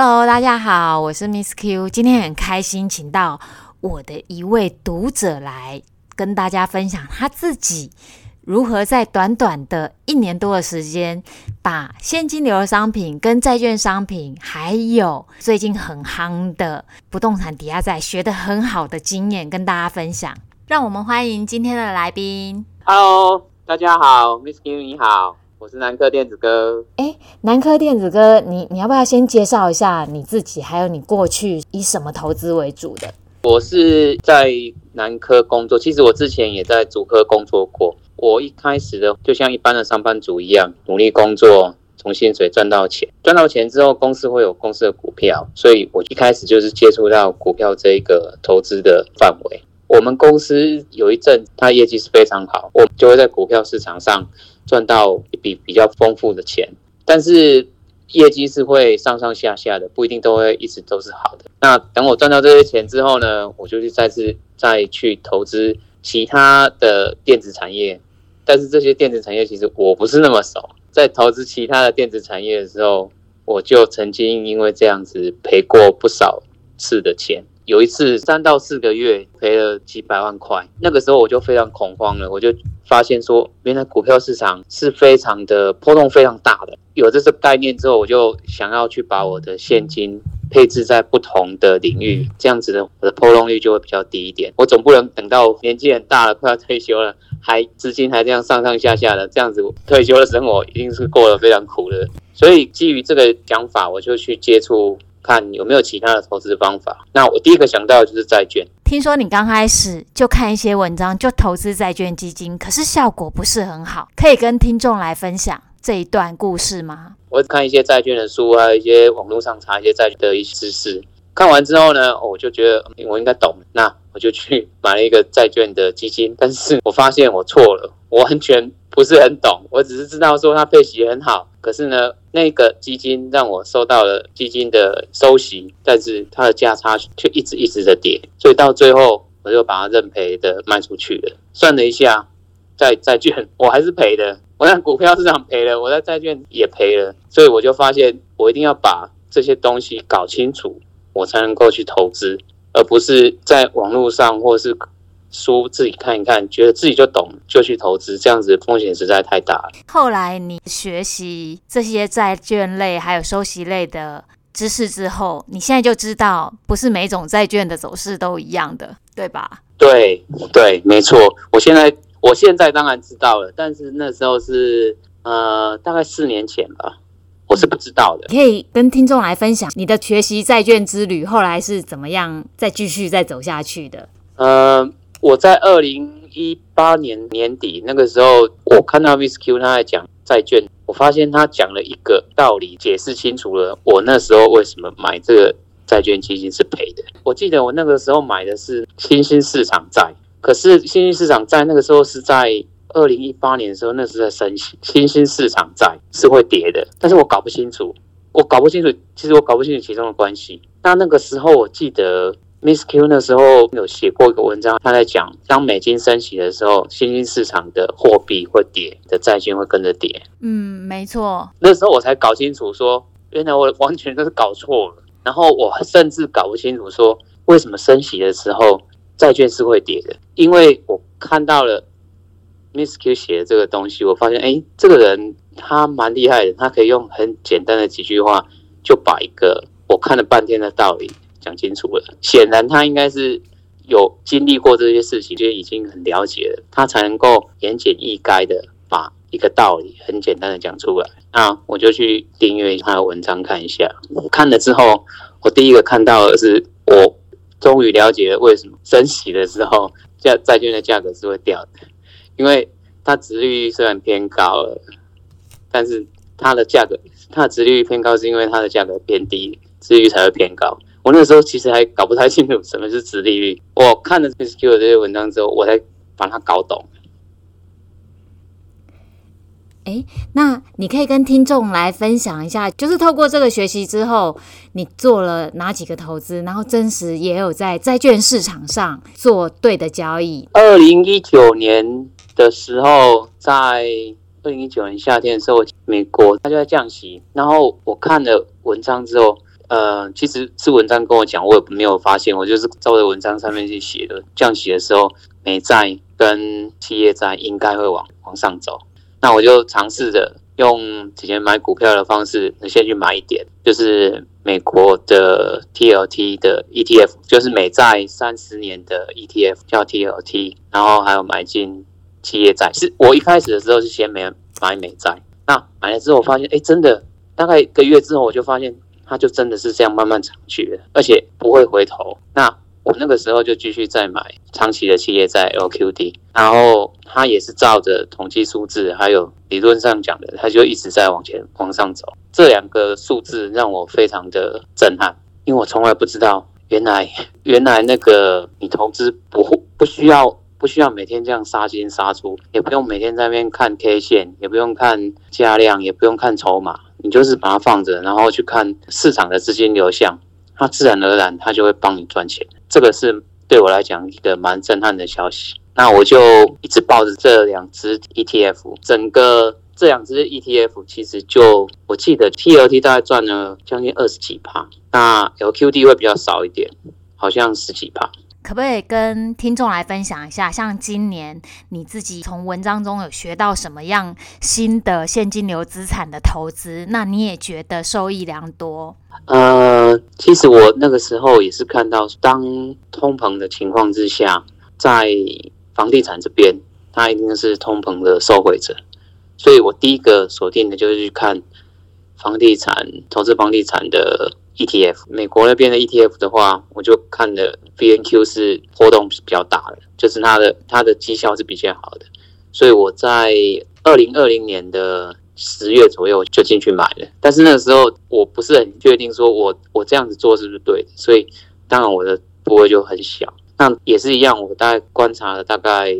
Hello，大家好，我是 Miss Q，今天很开心，请到我的一位读者来跟大家分享他自己如何在短短的一年多的时间，把现金流的商品跟债券商品，还有最近很夯的不动产抵押债，学得很好的经验跟大家分享。让我们欢迎今天的来宾。Hello，大家好，Miss Q 你好。我是南科电子哥。哎，南科电子哥，你你要不要先介绍一下你自己，还有你过去以什么投资为主的？我是在南科工作，其实我之前也在主科工作过。我一开始的就像一般的上班族一样，努力工作，从薪水赚到钱。赚到钱之后，公司会有公司的股票，所以我一开始就是接触到股票这一个投资的范围。我们公司有一阵，它业绩是非常好，我们就会在股票市场上。赚到一笔比较丰富的钱，但是业绩是会上上下下的，不一定都会一直都是好的。那等我赚到这些钱之后呢，我就去再次再去投资其他的电子产业，但是这些电子产业其实我不是那么熟。在投资其他的电子产业的时候，我就曾经因为这样子赔过不少次的钱。有一次三到四个月赔了几百万块，那个时候我就非常恐慌了，我就发现说，原来股票市场是非常的波动非常大的。有这个概念之后，我就想要去把我的现金配置在不同的领域，这样子的我的波动率就会比较低一点。我总不能等到年纪很大了，快要退休了，还资金还这样上上下下的，这样子退休的生活一定是过得非常苦的。所以基于这个想法，我就去接触。看有没有其他的投资方法。那我第一个想到的就是债券。听说你刚开始就看一些文章，就投资债券基金，可是效果不是很好。可以跟听众来分享这一段故事吗？我看一些债券的书，还有一些网络上查一些债券的一些知识。看完之后呢，我就觉得我应该懂，那我就去买了一个债券的基金。但是我发现我错了，我完全不是很懂，我只是知道说它配息很好。可是呢，那个基金让我收到了基金的收息，但是它的价差却一直一直的跌，所以到最后我就把它认赔的卖出去了。算了一下，在债券我还是赔的，我在股票市场赔了，我在债券也赔了，所以我就发现我一定要把这些东西搞清楚，我才能够去投资，而不是在网络上或是。书自己看一看，觉得自己就懂，就去投资，这样子风险实在太大了。后来你学习这些债券类还有收息类的知识之后，你现在就知道，不是每种债券的走势都一样的，对吧？对对，没错。我现在我现在当然知道了，但是那时候是呃大概四年前吧，我是不知道的。可以跟听众来分享你的学习债券之旅，后来是怎么样再继续再走下去的？呃。我在二零一八年年底那个时候，我看到 Miss Q 他在讲债券，我发现他讲了一个道理，解释清楚了我那时候为什么买这个债券基金是赔的。我记得我那个时候买的是新兴市场债，可是新兴市场债那个时候是在二零一八年的时候，那是在升息，新兴市场债是会跌的，但是我搞不清楚，我搞不清楚，其实我搞不清楚其中的关系。那那个时候我记得。Miss Q 那时候有写过一个文章，他在讲，当美金升息的时候，新兴市场的货币会跌，的债券会跟着跌。嗯，没错。那时候我才搞清楚说，说原来我完全都是搞错了。然后我甚至搞不清楚说，为什么升息的时候债券是会跌的？因为我看到了 Miss Q 写的这个东西，我发现，哎，这个人他蛮厉害的，他可以用很简单的几句话，就把一个我看了半天的道理。讲清楚了，显然他应该是有经历过这些事情，就已经很了解了，他才能够言简意赅的把一个道理很简单的讲出来。那我就去订阅他的文章看一下。我看了之后，我第一个看到的是，我终于了解了为什么升息的时候价债券的价格是会掉的，因为它殖利率虽然偏高了，但是它的价格，它的殖利率偏高是因为它的价格偏低，殖利率才会偏高。我那时候其实还搞不太清楚什么是殖利率。我看了 Miss Q 的这些文章之后，我才把它搞懂。哎，那你可以跟听众来分享一下，就是透过这个学习之后，你做了哪几个投资，然后真实也有在债券市场上做对的交易。二零一九年的时候，在二零一九年夏天的时候，美国它就在降息，然后我看了文章之后。呃，其实是文章跟我讲，我也没有发现，我就是照着文章上面去写的。这样写的时候，美债跟企业债应该会往往上走。那我就尝试着用之前买股票的方式，先去买一点，就是美国的 TLT 的 ETF，就是美债三十年的 ETF 叫 TLT，然后还有买进企业债。是我一开始的时候是先买买美债，那买了之后我发现，哎，真的大概一个月之后，我就发现。它就真的是这样慢慢长去的，而且不会回头。那我那个时候就继续再买长期的企业债 LQD，然后它也是照着统计数字，还有理论上讲的，它就一直在往前往上走。这两个数字让我非常的震撼，因为我从来不知道，原来原来那个你投资不不需要不需要每天这样杀进杀出，也不用每天在那边看 K 线，也不用看价量，也不用看筹码。你就是把它放着，然后去看市场的资金流向，它自然而然它就会帮你赚钱。这个是对我来讲一个蛮震撼的消息。那我就一直抱着这两只 ETF，整个这两只 ETF 其实就我记得 TLT 大概赚了将近二十几趴，那 LQD 会比较少一点，好像十几趴。可不可以跟听众来分享一下，像今年你自己从文章中有学到什么样新的现金流资产的投资？那你也觉得受益良多？呃，其实我那个时候也是看到，当通膨的情况之下，在房地产这边，它一定是通膨的受惠者，所以我第一个锁定的就是去看房地产，投资房地产的。ETF，美国那边的 ETF 的话，我就看了 VNQ 是波动比较大的，就是它的它的绩效是比较好的，所以我在二零二零年的十月左右就进去买了。但是那个时候我不是很确定，说我我这样子做是不是对的，所以当然我的部位就很小。那也是一样，我大概观察了大概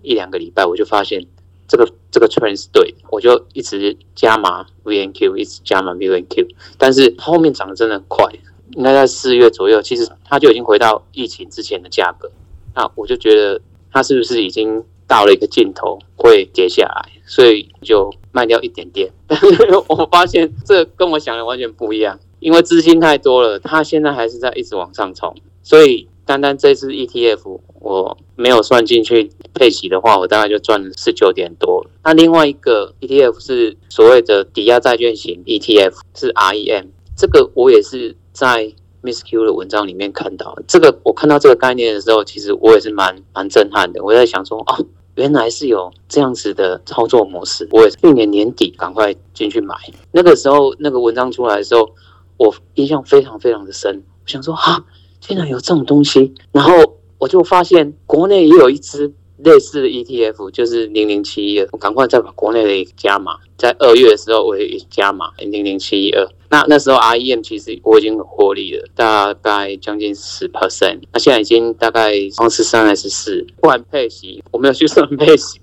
一两个礼拜，我就发现。这个这个 trend 是对的，我就一直加码 VNQ，一直加码 VNQ，但是后面涨得真的很快，应该在四月左右，其实它就已经回到疫情之前的价格。那我就觉得它是不是已经到了一个尽头，会跌下来，所以就卖掉一点点。但是我发现这跟我想的完全不一样，因为资金太多了，它现在还是在一直往上冲，所以。单单这支 ETF 我没有算进去配息的话，我大概就赚了十九点多。那另外一个 ETF 是所谓的抵押债券型 ETF，是 REM。这个我也是在 Miss Q 的文章里面看到。这个我看到这个概念的时候，其实我也是蛮蛮震撼的。我在想说，哦，原来是有这样子的操作模式。我也是去年年底赶快进去买。那个时候那个文章出来的时候，我印象非常非常的深。我想说，哈。竟然有这种东西，然后我就发现国内也有一支类似的 ETF，就是零零七一二。我赶快再把国内的加码，在二月的时候我也加码零零七一二。那那时候 REM 其实我已经获利了，大概将近十 percent。那现在已经大概双十三还是四，不然配息我没有去算配息。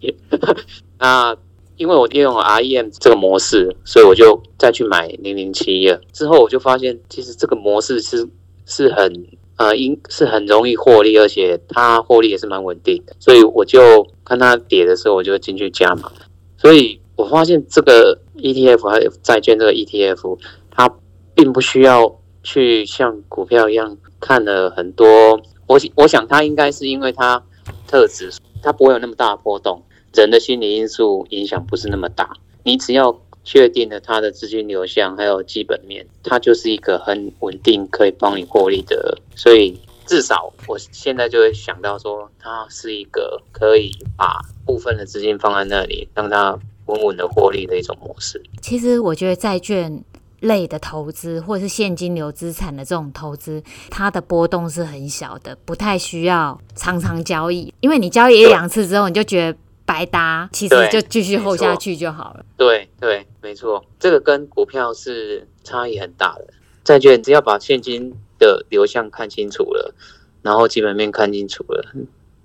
那因为我利用 REM 这个模式，所以我就再去买零零七一二。之后我就发现，其实这个模式是是很。呃，应是很容易获利，而且它获利也是蛮稳定的，所以我就看它跌的时候，我就进去加码。所以我发现这个 ETF 还有债券这个 ETF，它并不需要去像股票一样看了很多。我我想它应该是因为它特质，它不会有那么大的波动，人的心理因素影响不是那么大。你只要。确定了它的资金流向，还有基本面，它就是一个很稳定，可以帮你获利的。所以至少我现在就会想到说，它是一个可以把部分的资金放在那里，让它稳稳的获利的一种模式。其实我觉得债券类的投资，或者是现金流资产的这种投资，它的波动是很小的，不太需要常常交易，因为你交易一两次之后，你就觉得。白搭，其实就继续 hold 下去就好了。对对，没错，这个跟股票是差异很大的。债券只要把现金的流向看清楚了，然后基本面看清楚了，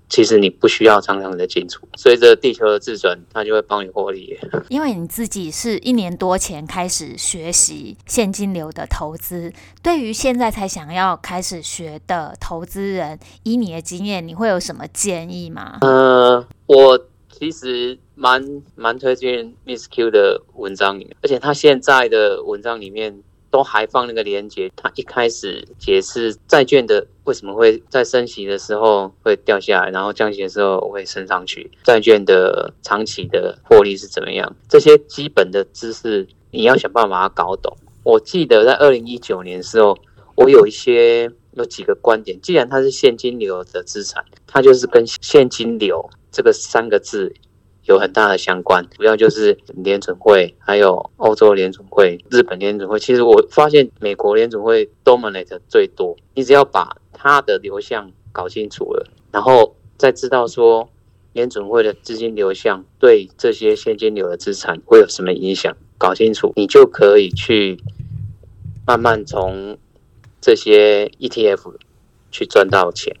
其实你不需要常常的进出。随着地球的自转，它就会帮你获利。因为你自己是一年多前开始学习现金流的投资，对于现在才想要开始学的投资人，以你的经验，你会有什么建议吗？呃，我。其实蛮蛮推荐 Miss Q 的文章里面，而且他现在的文章里面都还放那个连接，他一开始解释债券的为什么会在升息的时候会掉下来，然后降息的时候会升上去，债券的长期的获利是怎么样，这些基本的知识你要想办法把它搞懂。我记得在二零一九年的时候，我有一些有几个观点，既然它是现金流的资产，它就是跟现金流这个三个字。有很大的相关，主要就是联准会，还有欧洲联准会、日本联准会。其实我发现美国联准会 dominate 最多。你只要把它的流向搞清楚了，然后再知道说联准会的资金流向对这些现金流的资产会有什么影响，搞清楚，你就可以去慢慢从这些 ETF 去赚到钱。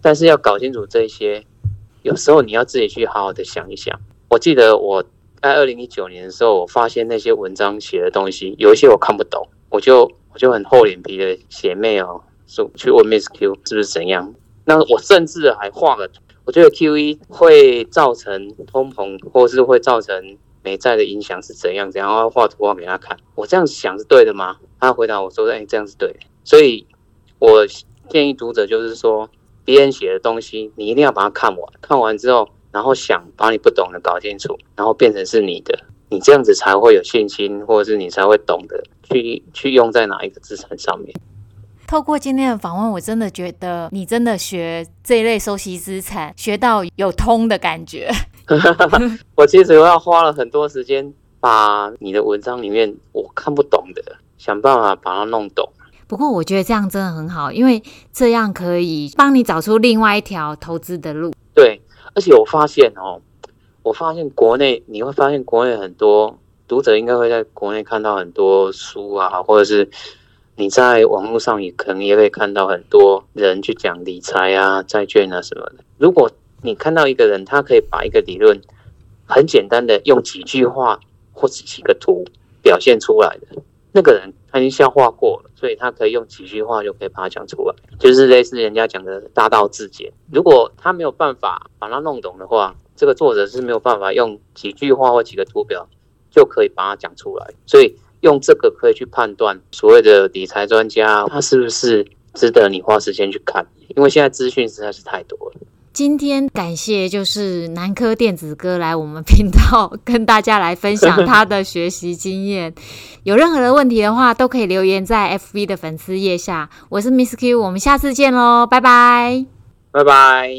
但是要搞清楚这些。有时候你要自己去好好的想一想。我记得我在二零一九年的时候，我发现那些文章写的东西有一些我看不懂，我就我就很厚脸皮的写 mail 说去问 Miss Q 是不是怎样。那我甚至还画了，我觉得 QE 会造成通膨，或是会造成美债的影响是怎样怎样，然后画图画给他看。我这样想是对的吗？他回答我说：“哎，这样是对的。”所以，我建议读者就是说。别人写的东西，你一定要把它看完。看完之后，然后想把你不懂的搞清楚，然后变成是你的，你这样子才会有信心，或者是你才会懂得去去用在哪一个资产上面。透过今天的访问，我真的觉得你真的学这一类收息资产，学到有通的感觉。我其实我要花了很多时间，把你的文章里面我看不懂的，想办法把它弄懂。不过我觉得这样真的很好，因为这样可以帮你找出另外一条投资的路。对，而且我发现哦，我发现国内你会发现国内很多读者应该会在国内看到很多书啊，或者是你在网络上也可能也会看到很多人去讲理财啊、债券啊什么的。如果你看到一个人，他可以把一个理论很简单的用几句话或者几个图表现出来的。那个人他已经消化过了，所以他可以用几句话就可以把它讲出来，就是类似人家讲的大道至简。如果他没有办法把它弄懂的话，这个作者是没有办法用几句话或几个图表就可以把它讲出来。所以用这个可以去判断所谓的理财专家他是不是值得你花时间去看，因为现在资讯实在是太多了。今天感谢就是南科电子哥来我们频道跟大家来分享他的学习经验。有任何的问题的话，都可以留言在 FV 的粉丝页下。我是 Miss Q，我们下次见喽，拜拜，拜拜。